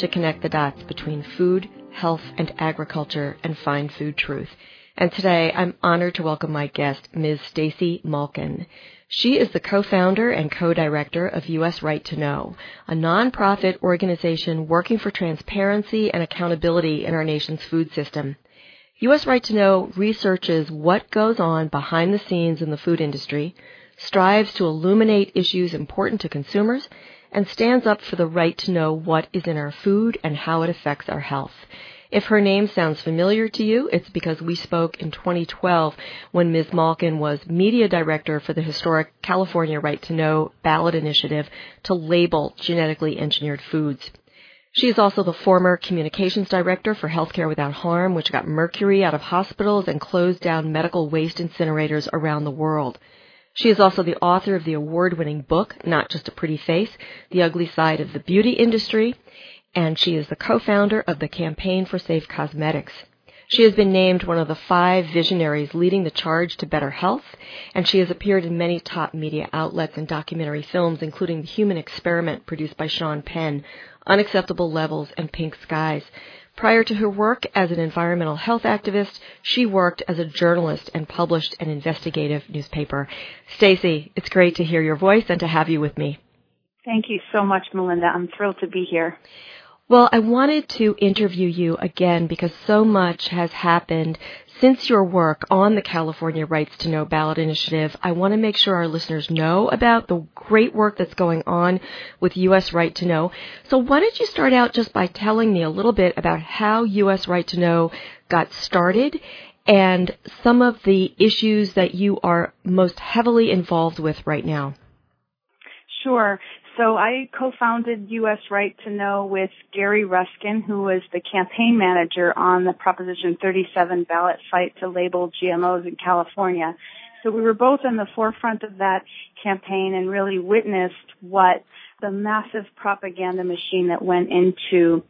to connect the dots between food, health, and agriculture and find food truth. And today I'm honored to welcome my guest, Ms. Stacy Malkin. She is the co-founder and co-director of U.S. Right to Know, a nonprofit organization working for transparency and accountability in our nation's food system. U.S. Right to Know researches what goes on behind the scenes in the food industry, strives to illuminate issues important to consumers, and stands up for the right to know what is in our food and how it affects our health. If her name sounds familiar to you, it's because we spoke in 2012 when Ms. Malkin was media director for the historic California Right to Know ballot initiative to label genetically engineered foods. She is also the former communications director for Healthcare Without Harm, which got mercury out of hospitals and closed down medical waste incinerators around the world. She is also the author of the award winning book, Not Just a Pretty Face The Ugly Side of the Beauty Industry, and she is the co founder of the Campaign for Safe Cosmetics. She has been named one of the five visionaries leading the charge to better health, and she has appeared in many top media outlets and documentary films, including The Human Experiment, produced by Sean Penn, Unacceptable Levels, and Pink Skies. Prior to her work as an environmental health activist, she worked as a journalist and published an investigative newspaper. Stacy, it's great to hear your voice and to have you with me. Thank you so much, Melinda. I'm thrilled to be here. Well, I wanted to interview you again because so much has happened since your work on the California Rights to Know ballot initiative. I want to make sure our listeners know about the great work that's going on with U.S. Right to Know. So why don't you start out just by telling me a little bit about how U.S. Right to Know got started and some of the issues that you are most heavily involved with right now? Sure. So I co-founded U.S. Right to Know with Gary Ruskin, who was the campaign manager on the Proposition 37 ballot fight to label GMOs in California. So we were both in the forefront of that campaign and really witnessed what the massive propaganda machine that went into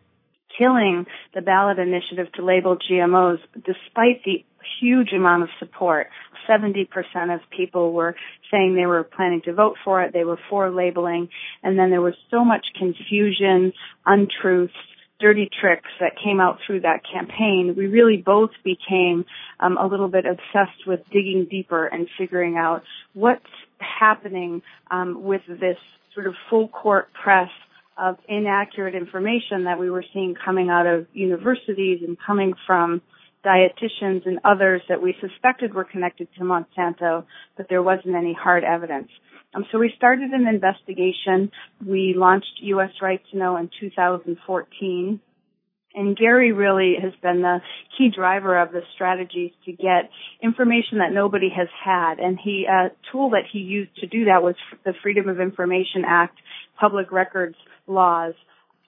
killing the ballot initiative to label GMOs despite the huge amount of support. 70% of people were saying they were planning to vote for it. They were for labeling. And then there was so much confusion, untruths, dirty tricks that came out through that campaign. We really both became um, a little bit obsessed with digging deeper and figuring out what's happening um, with this sort of full court press of inaccurate information that we were seeing coming out of universities and coming from dietitians and others that we suspected were connected to Monsanto, but there wasn't any hard evidence. Um, so we started an investigation. We launched U.S. Right to Know in 2014. And Gary really has been the key driver of the strategies to get information that nobody has had. And he, a uh, tool that he used to do that was the Freedom of Information Act public records laws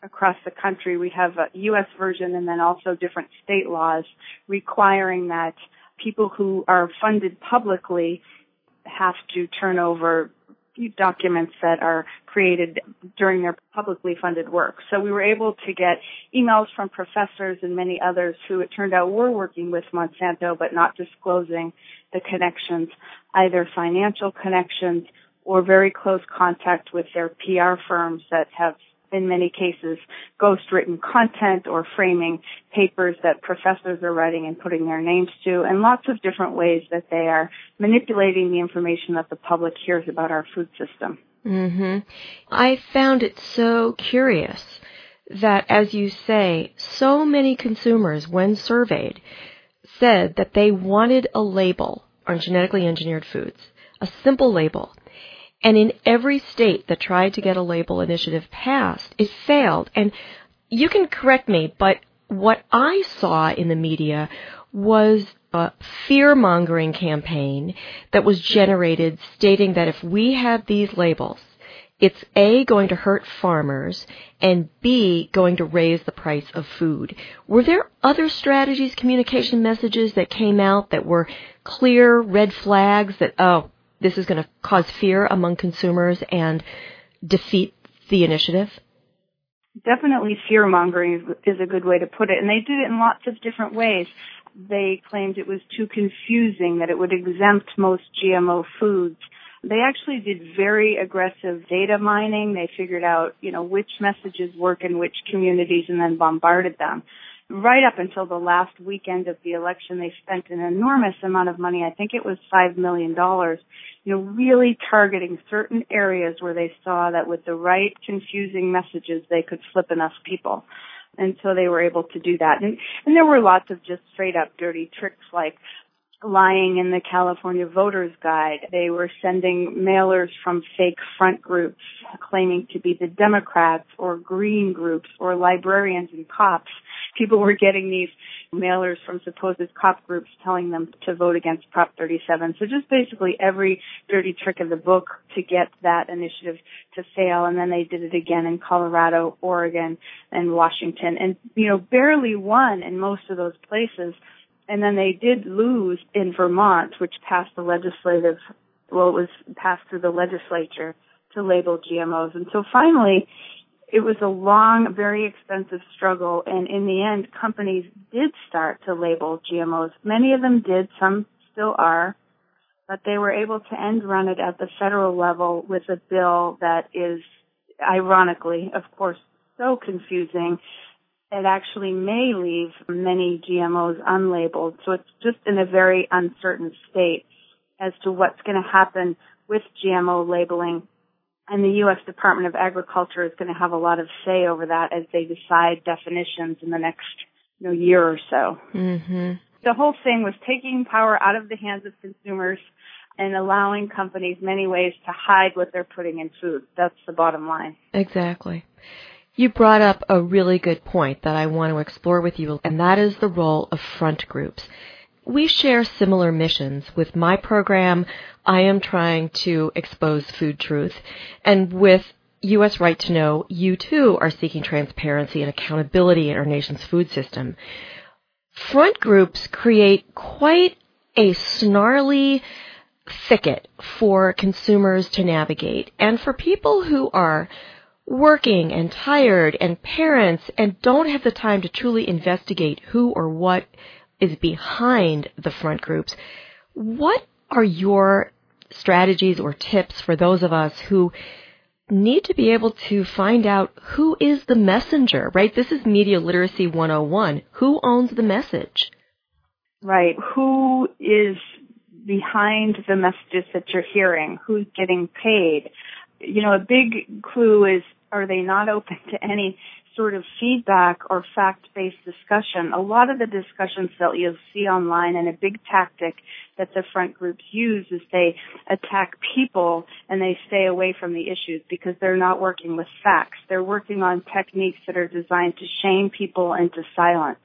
across the country. We have a U.S. version and then also different state laws requiring that people who are funded publicly have to turn over documents that are created during their publicly funded work. So we were able to get emails from professors and many others who it turned out were working with Monsanto but not disclosing the connections, either financial connections or very close contact with their PR firms that have in many cases, ghost-written content or framing papers that professors are writing and putting their names to, and lots of different ways that they are manipulating the information that the public hears about our food system. Mm-hmm. I found it so curious that, as you say, so many consumers, when surveyed, said that they wanted a label on genetically engineered foods, a simple label and in every state that tried to get a label initiative passed, it failed. And you can correct me, but what I saw in the media was a fear mongering campaign that was generated stating that if we had these labels it's A, going to hurt farmers, and B, going to raise the price of food. Were there other strategies, communication messages that came out that were clear red flags that, oh, this is going to cause fear among consumers and defeat the initiative? Definitely fear mongering is a good way to put it. And they did it in lots of different ways. They claimed it was too confusing, that it would exempt most GMO foods. They actually did very aggressive data mining. They figured out, you know, which messages work in which communities and then bombarded them. Right up until the last weekend of the election, they spent an enormous amount of money. I think it was $5 million, you know, really targeting certain areas where they saw that with the right confusing messages, they could flip enough people. And so they were able to do that. And, and there were lots of just straight up dirty tricks like lying in the California Voters Guide. They were sending mailers from fake front groups claiming to be the Democrats or green groups or librarians and cops. People were getting these mailers from supposed cop groups telling them to vote against Prop 37. So just basically every dirty trick of the book to get that initiative to fail. And then they did it again in Colorado, Oregon, and Washington and, you know, barely won in most of those places and then they did lose in Vermont, which passed the legislative, well, it was passed through the legislature to label GMOs. And so finally, it was a long, very expensive struggle, and in the end, companies did start to label GMOs. Many of them did, some still are, but they were able to end run it at the federal level with a bill that is, ironically, of course, so confusing it actually may leave many GMOs unlabeled. So it's just in a very uncertain state as to what's going to happen with GMO labeling. And the U.S. Department of Agriculture is going to have a lot of say over that as they decide definitions in the next you know, year or so. Mm-hmm. The whole thing was taking power out of the hands of consumers and allowing companies many ways to hide what they're putting in food. That's the bottom line. Exactly. You brought up a really good point that I want to explore with you, and that is the role of front groups. We share similar missions. With my program, I am trying to expose food truth. And with U.S. Right to Know, you too are seeking transparency and accountability in our nation's food system. Front groups create quite a snarly thicket for consumers to navigate. And for people who are working and tired and parents and don't have the time to truly investigate who or what is behind the front groups, what are your strategies or tips for those of us who need to be able to find out who is the messenger, right? This is media literacy 101. Who owns the message? Right. Who is behind the messages that you're hearing? Who's getting paid? you know, a big clue is are they not open to any sort of feedback or fact-based discussion? A lot of the discussions that you'll see online and a big tactic that the front groups use is they attack people and they stay away from the issues because they're not working with facts. They're working on techniques that are designed to shame people into silence.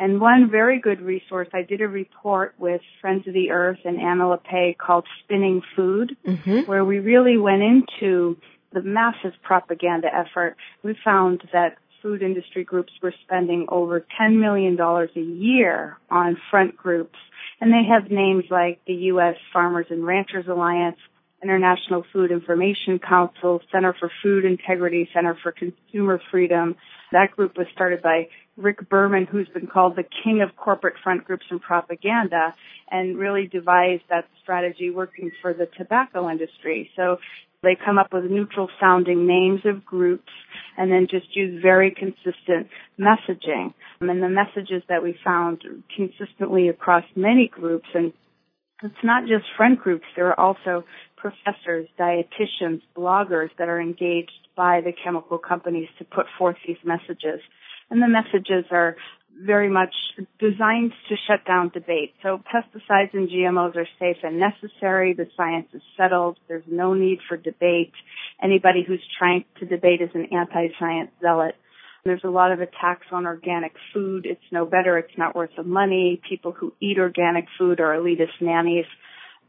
And one very good resource, I did a report with Friends of the Earth and Anna Lappé called Spinning Food, mm-hmm. where we really went into the massive propaganda effort. We found that food industry groups were spending over $10 million a year on front groups. And they have names like the U.S. Farmers and Ranchers Alliance, International Food Information Council, Center for Food Integrity, Center for Consumer Freedom. That group was started by Rick Berman, who's been called the king of corporate front groups and propaganda, and really devised that strategy working for the tobacco industry. So they come up with neutral sounding names of groups and then just use very consistent messaging. And the messages that we found consistently across many groups and it's not just friend groups, there are also professors, dietitians, bloggers that are engaged by the chemical companies to put forth these messages and the messages are very much designed to shut down debate. So pesticides and GMOs are safe and necessary. The science is settled. There's no need for debate. Anybody who's trying to debate is an anti-science zealot. There's a lot of attacks on organic food. It's no better. It's not worth the money. People who eat organic food are elitist nannies.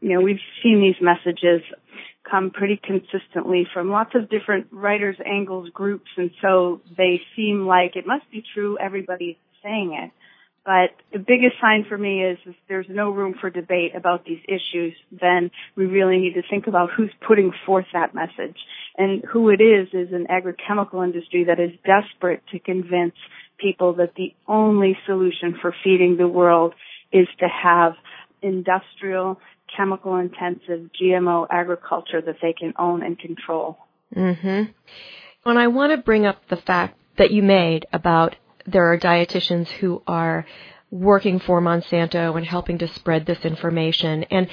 You know, we've seen these messages come pretty consistently from lots of different writers, angles, groups, and so they seem like it must be true. Everybody's saying it. But the biggest sign for me is if there's no room for debate about these issues, then we really need to think about who's putting forth that message. And who it is is an agrochemical industry that is desperate to convince people that the only solution for feeding the world is to have industrial, chemical intensive GMO agriculture that they can own and control. Mhm. And I want to bring up the fact that you made about there are dietitians who are working for Monsanto and helping to spread this information and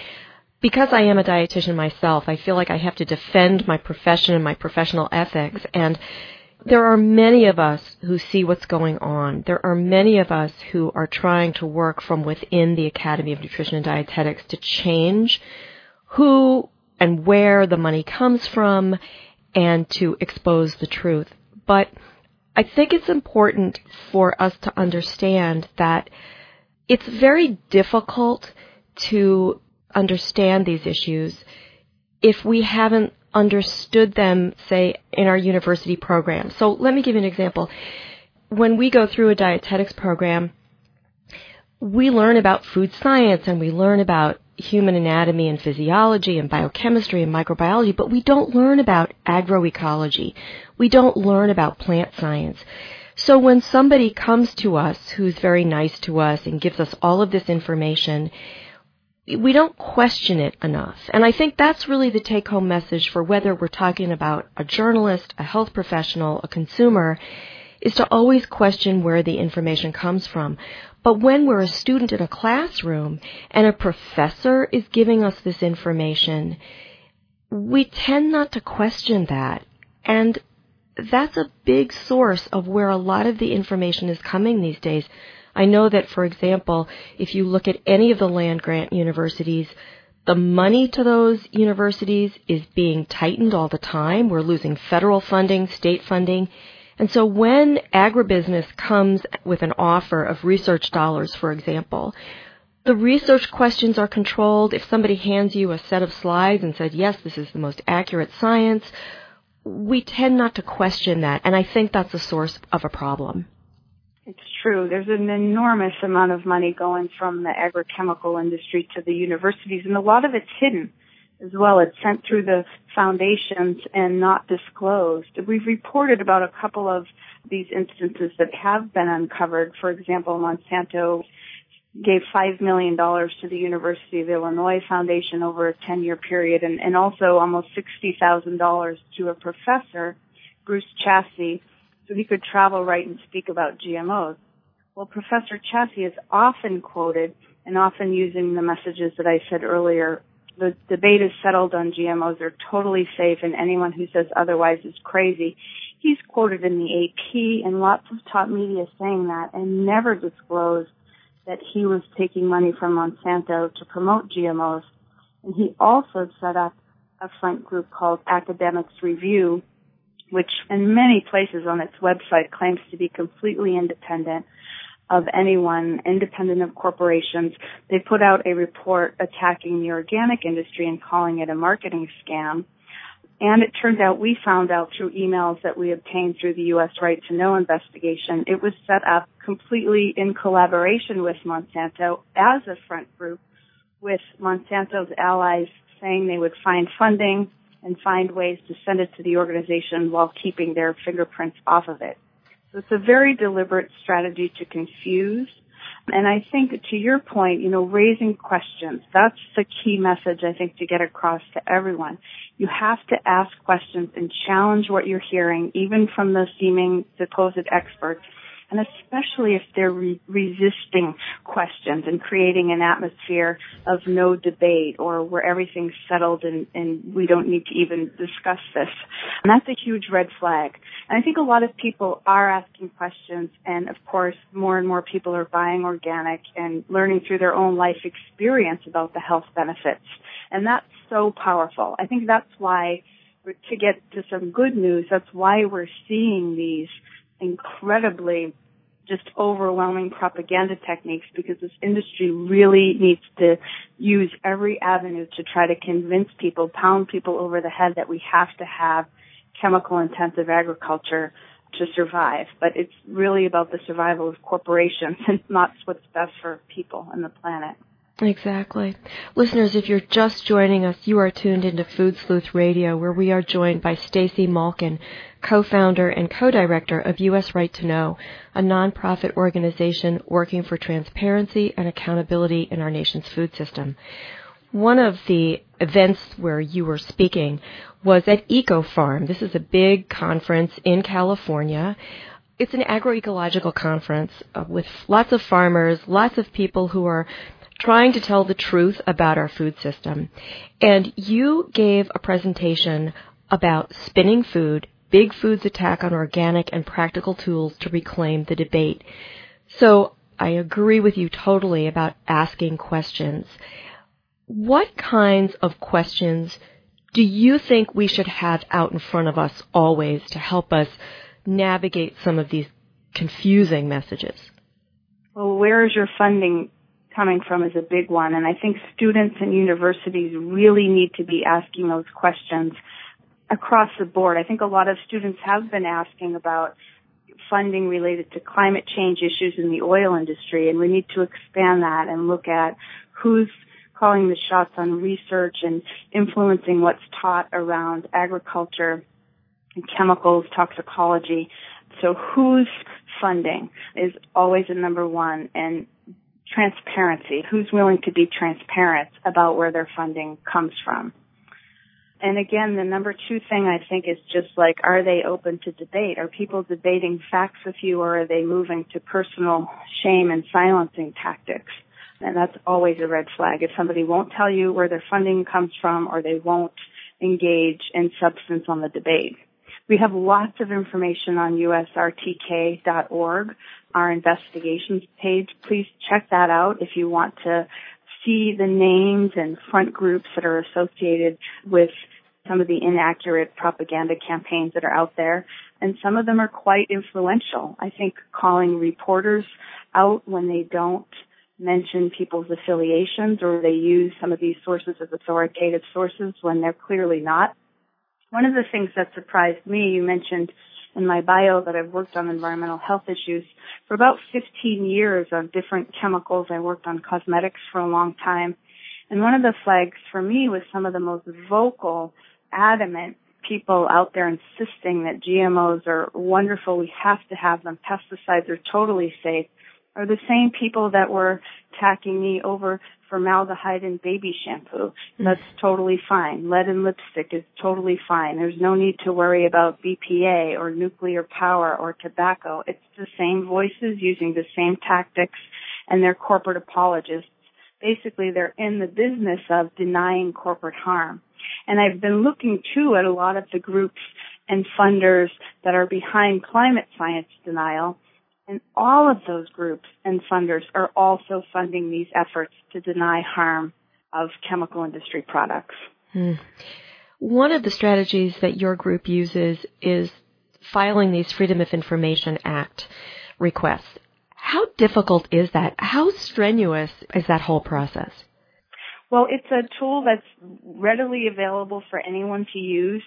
because I am a dietitian myself, I feel like I have to defend my profession and my professional ethics and there are many of us who see what's going on. There are many of us who are trying to work from within the Academy of Nutrition and Dietetics to change who and where the money comes from and to expose the truth. But I think it's important for us to understand that it's very difficult to understand these issues if we haven't understood them, say, in our university program. So let me give you an example. When we go through a dietetics program, we learn about food science and we learn about human anatomy and physiology and biochemistry and microbiology, but we don't learn about agroecology. We don't learn about plant science. So when somebody comes to us who's very nice to us and gives us all of this information, we don't question it enough. And I think that's really the take home message for whether we're talking about a journalist, a health professional, a consumer, is to always question where the information comes from. But when we're a student in a classroom and a professor is giving us this information, we tend not to question that. And that's a big source of where a lot of the information is coming these days. I know that, for example, if you look at any of the land grant universities, the money to those universities is being tightened all the time. We're losing federal funding, state funding. And so when agribusiness comes with an offer of research dollars, for example, the research questions are controlled. If somebody hands you a set of slides and says, yes, this is the most accurate science, we tend not to question that. And I think that's a source of a problem. It's true. There's an enormous amount of money going from the agrochemical industry to the universities, and a lot of it's hidden as well. It's sent through the foundations and not disclosed. We've reported about a couple of these instances that have been uncovered. For example, Monsanto gave $5 million to the University of Illinois Foundation over a 10 year period and, and also almost $60,000 to a professor, Bruce Chassy, so he could travel, write, and speak about GMOs. Well, Professor Chassy is often quoted and often using the messages that I said earlier. The debate is settled on GMOs. They're totally safe, and anyone who says otherwise is crazy. He's quoted in the AP and lots of top media saying that and never disclosed that he was taking money from Monsanto to promote GMOs. And he also set up a front group called Academics Review, which in many places on its website claims to be completely independent of anyone, independent of corporations. They put out a report attacking the organic industry and calling it a marketing scam. And it turned out we found out through emails that we obtained through the U.S. Right to Know investigation. It was set up completely in collaboration with Monsanto as a front group with Monsanto's allies saying they would find funding and find ways to send it to the organization while keeping their fingerprints off of it. It's a very deliberate strategy to confuse. And I think to your point, you know, raising questions, that's the key message I think to get across to everyone. You have to ask questions and challenge what you're hearing, even from the seeming supposed experts, and especially if they're re- resisting questions and creating an atmosphere of no debate or where everything's settled and, and we don't need to even discuss this. And that's a huge red flag. And I think a lot of people are asking questions and of course more and more people are buying organic and learning through their own life experience about the health benefits. And that's so powerful. I think that's why to get to some good news, that's why we're seeing these incredibly just overwhelming propaganda techniques because this industry really needs to use every avenue to try to convince people, pound people over the head that we have to have chemical intensive agriculture to survive. But it's really about the survival of corporations and not what's best for people and the planet. Exactly. Listeners, if you're just joining us, you are tuned into Food Sleuth Radio, where we are joined by Stacy Malkin, co-founder and co-director of U.S. Right to Know, a nonprofit organization working for transparency and accountability in our nation's food system. One of the events where you were speaking was at Eco Farm. This is a big conference in California. It's an agroecological conference uh, with lots of farmers, lots of people who are trying to tell the truth about our food system. And you gave a presentation about spinning food, Big Food's attack on organic and practical tools to reclaim the debate. So I agree with you totally about asking questions. What kinds of questions do you think we should have out in front of us always to help us navigate some of these confusing messages? Well, where is your funding coming from is a big one. And I think students and universities really need to be asking those questions across the board. I think a lot of students have been asking about funding related to climate change issues in the oil industry, and we need to expand that and look at who's calling the shots on research and influencing what's taught around agriculture and chemicals, toxicology. So who's funding is always a number one and transparency. Who's willing to be transparent about where their funding comes from? And again, the number two thing I think is just like, are they open to debate? Are people debating facts with you or are they moving to personal shame and silencing tactics? And that's always a red flag. If somebody won't tell you where their funding comes from or they won't engage in substance on the debate. We have lots of information on usrtk.org, our investigations page. Please check that out if you want to see the names and front groups that are associated with some of the inaccurate propaganda campaigns that are out there. And some of them are quite influential. I think calling reporters out when they don't mention people's affiliations or they use some of these sources as authoritative sources when they're clearly not. One of the things that surprised me, you mentioned in my bio that I've worked on environmental health issues for about 15 years on different chemicals. I worked on cosmetics for a long time. And one of the flags for me was some of the most vocal, adamant people out there insisting that GMOs are wonderful. We have to have them. Pesticides are totally safe are the same people that were attacking me over formaldehyde in baby shampoo. Hmm. That's totally fine. Lead in lipstick is totally fine. There's no need to worry about BPA or nuclear power or tobacco. It's the same voices using the same tactics and they're corporate apologists. Basically, they're in the business of denying corporate harm. And I've been looking too at a lot of the groups and funders that are behind climate science denial and all of those groups and funders are also funding these efforts to deny harm of chemical industry products. Hmm. One of the strategies that your group uses is filing these Freedom of Information Act requests. How difficult is that? How strenuous is that whole process? Well, it's a tool that's readily available for anyone to use.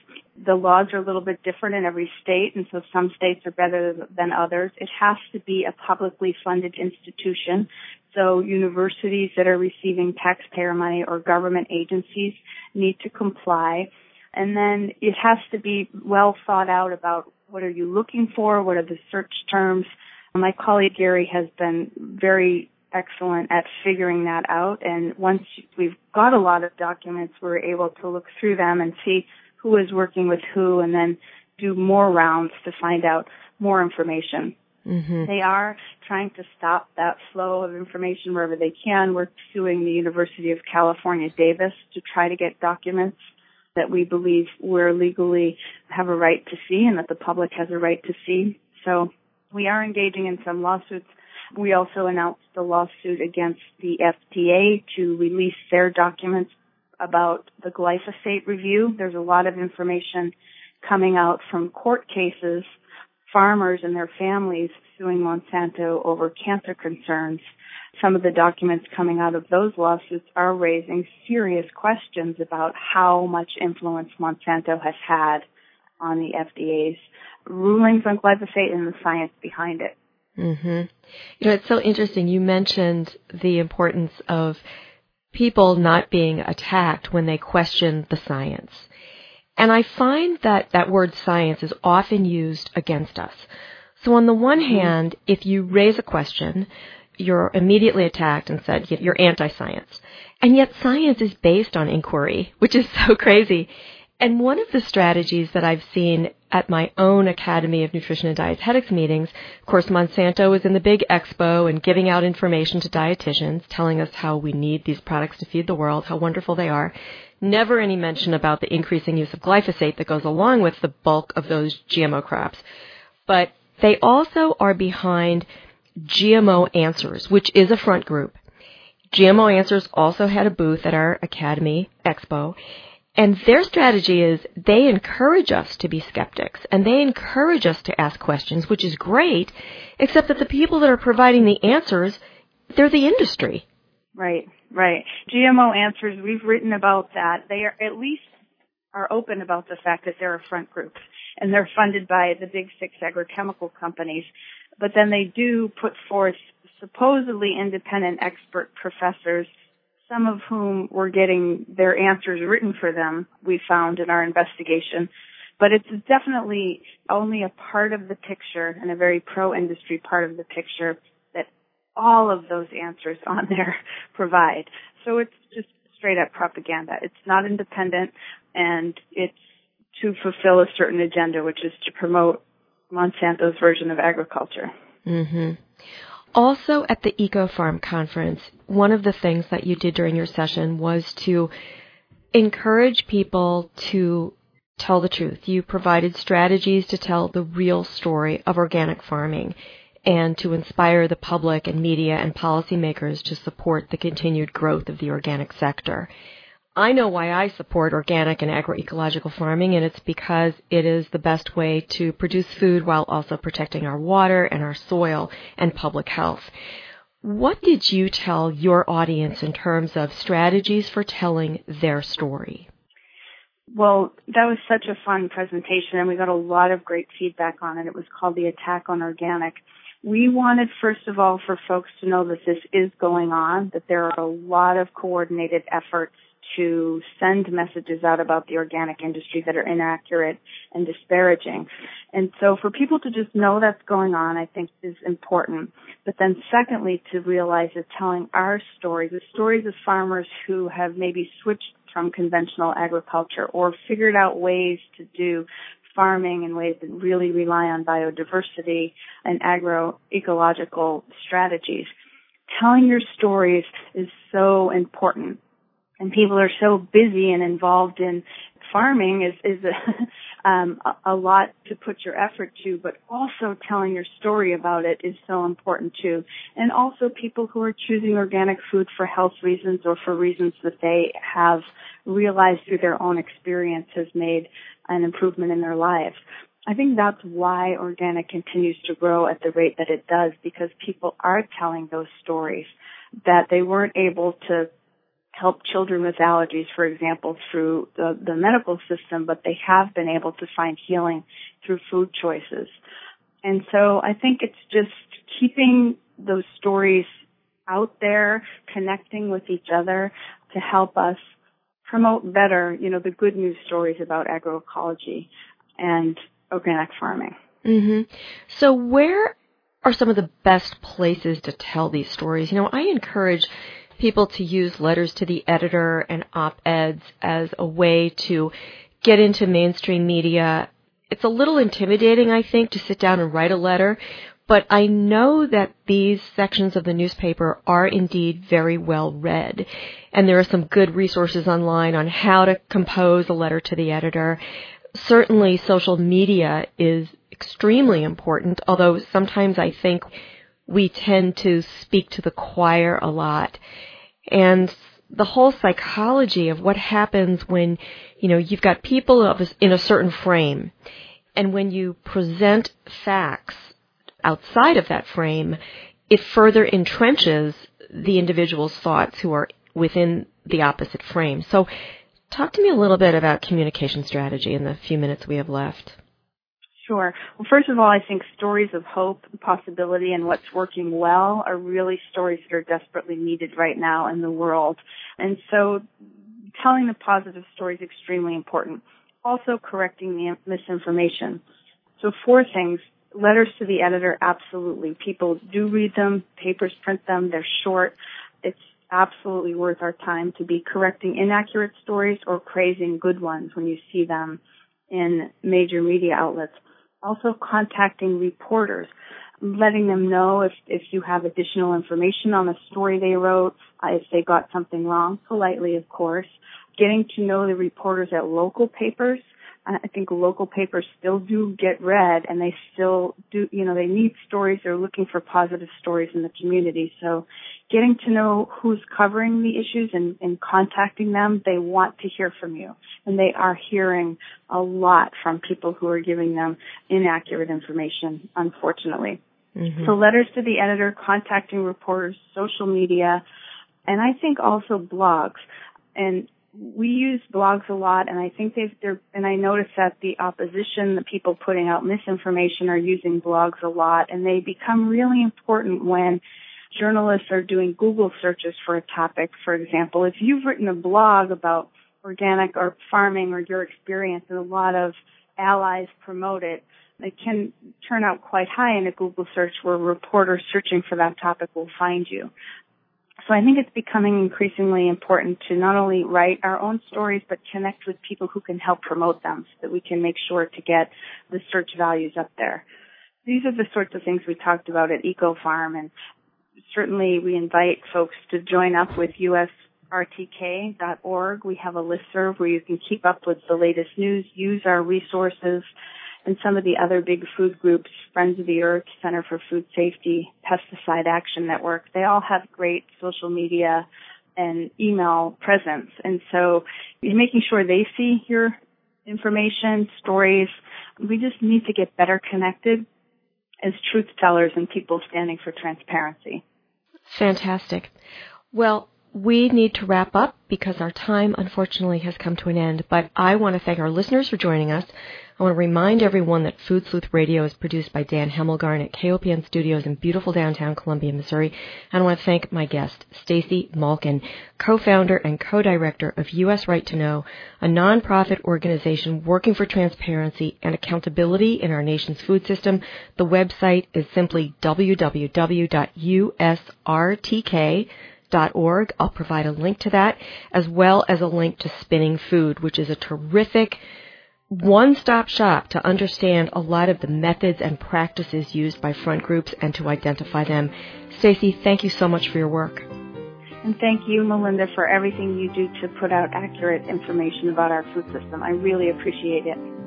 The laws are a little bit different in every state, and so some states are better than others. It has to be a publicly funded institution. So universities that are receiving taxpayer money or government agencies need to comply. And then it has to be well thought out about what are you looking for, what are the search terms. My colleague Gary has been very excellent at figuring that out. And once we've got a lot of documents, we're able to look through them and see who is working with who and then do more rounds to find out more information. Mm-hmm. They are trying to stop that flow of information wherever they can. We're suing the University of California, Davis to try to get documents that we believe we're legally have a right to see and that the public has a right to see. So we are engaging in some lawsuits we also announced a lawsuit against the FDA to release their documents about the glyphosate review. There's a lot of information coming out from court cases farmers and their families suing Monsanto over cancer concerns. Some of the documents coming out of those lawsuits are raising serious questions about how much influence Monsanto has had on the FDA's rulings on glyphosate and the science behind it. Mm-hmm. You know, it's so interesting. You mentioned the importance of people not being attacked when they question the science. And I find that that word science is often used against us. So on the one mm-hmm. hand, if you raise a question, you're immediately attacked and said you're anti-science. And yet science is based on inquiry, which is so crazy. And one of the strategies that I've seen at my own Academy of Nutrition and Dietetics meetings, of course, Monsanto was in the big expo and giving out information to dietitians, telling us how we need these products to feed the world, how wonderful they are. Never any mention about the increasing use of glyphosate that goes along with the bulk of those GMO crops. But they also are behind GMO Answers, which is a front group. GMO Answers also had a booth at our Academy Expo, and their strategy is they encourage us to be skeptics and they encourage us to ask questions, which is great, except that the people that are providing the answers, they're the industry. Right, right. GMO answers, we've written about that. They are at least are open about the fact that they're a front group and they're funded by the big six agrochemical companies. But then they do put forth supposedly independent expert professors some of whom were getting their answers written for them, we found in our investigation. But it's definitely only a part of the picture and a very pro-industry part of the picture that all of those answers on there provide. So it's just straight up propaganda. It's not independent and it's to fulfill a certain agenda, which is to promote Monsanto's version of agriculture. Mm-hmm. Also at the EcoFarm conference, one of the things that you did during your session was to encourage people to tell the truth. You provided strategies to tell the real story of organic farming and to inspire the public and media and policymakers to support the continued growth of the organic sector. I know why I support organic and agroecological farming, and it's because it is the best way to produce food while also protecting our water and our soil and public health. What did you tell your audience in terms of strategies for telling their story? Well, that was such a fun presentation, and we got a lot of great feedback on it. It was called The Attack on Organic. We wanted, first of all, for folks to know that this is going on, that there are a lot of coordinated efforts to send messages out about the organic industry that are inaccurate and disparaging. And so for people to just know that's going on, I think is important. But then secondly, to realize that telling our stories, the stories of farmers who have maybe switched from conventional agriculture or figured out ways to do farming in ways that really rely on biodiversity and agroecological strategies. Telling your stories is so important and people are so busy and involved in farming is is a, um, a lot to put your effort to, but also telling your story about it is so important too. And also people who are choosing organic food for health reasons or for reasons that they have realized through their own experience has made an improvement in their lives. I think that's why organic continues to grow at the rate that it does because people are telling those stories that they weren't able to help children with allergies, for example, through the, the medical system, but they have been able to find healing through food choices. And so I think it's just keeping those stories out there, connecting with each other to help us promote better, you know, the good news stories about agroecology and organic farming. Mm-hmm. So where are some of the best places to tell these stories? You know, I encourage people to use letters to the editor and op-eds as a way to get into mainstream media. It's a little intimidating, I think, to sit down and write a letter, but I know that these sections of the newspaper are indeed very well read. And there are some good resources online on how to compose a letter to the editor. Certainly social media is extremely important, although sometimes I think we tend to speak to the choir a lot and the whole psychology of what happens when, you know, you've got people in a certain frame And when you present facts outside of that frame, it further entrenches the individual's thoughts who are within the opposite frame. So, talk to me a little bit about communication strategy in the few minutes we have left. Sure. Well, first of all, I think stories of hope possibility and what's working well are really stories that are desperately needed right now in the world. And so telling the positive story is extremely important. Also correcting the misinformation. So four things. Letters to the editor, absolutely. People do read them. Papers print them. They're short. It's absolutely worth our time to be correcting inaccurate stories or praising good ones when you see them in major media outlets. Also contacting reporters, letting them know if, if you have additional information on the story they wrote, if they got something wrong, politely of course. Getting to know the reporters at local papers, I think local papers still do get read and they still do, you know, they need stories. They're looking for positive stories in the community. So getting to know who's covering the issues and, and contacting them, they want to hear from you. And they are hearing a lot from people who are giving them inaccurate information, unfortunately. Mm-hmm. So letters to the editor, contacting reporters, social media, and I think also blogs. And we use blogs a lot and I think they've, they're, and I notice that the opposition, the people putting out misinformation are using blogs a lot and they become really important when journalists are doing Google searches for a topic, for example. If you've written a blog about organic or farming or your experience and a lot of allies promote it, it can turn out quite high in a Google search where reporters searching for that topic will find you. So I think it's becoming increasingly important to not only write our own stories, but connect with people who can help promote them so that we can make sure to get the search values up there. These are the sorts of things we talked about at EcoFarm and certainly we invite folks to join up with usrtk.org. We have a listserv where you can keep up with the latest news, use our resources, and some of the other big food groups, Friends of the Earth, Center for Food Safety, Pesticide Action Network, they all have great social media and email presence. And so making sure they see your information, stories. We just need to get better connected as truth tellers and people standing for transparency. Fantastic. Well, we need to wrap up because our time unfortunately has come to an end, but I want to thank our listeners for joining us. I want to remind everyone that Food Sleuth Radio is produced by Dan Hemmelgarn at KOPN Studios in beautiful downtown Columbia, Missouri. And I want to thank my guest, Stacy Malkin, co-founder and co-director of U.S. Right to Know, a nonprofit organization working for transparency and accountability in our nation's food system. The website is simply www.usrtk.org. I'll provide a link to that, as well as a link to Spinning Food, which is a terrific one-stop shop to understand a lot of the methods and practices used by front groups and to identify them. Stacy, thank you so much for your work. And thank you, Melinda, for everything you do to put out accurate information about our food system. I really appreciate it.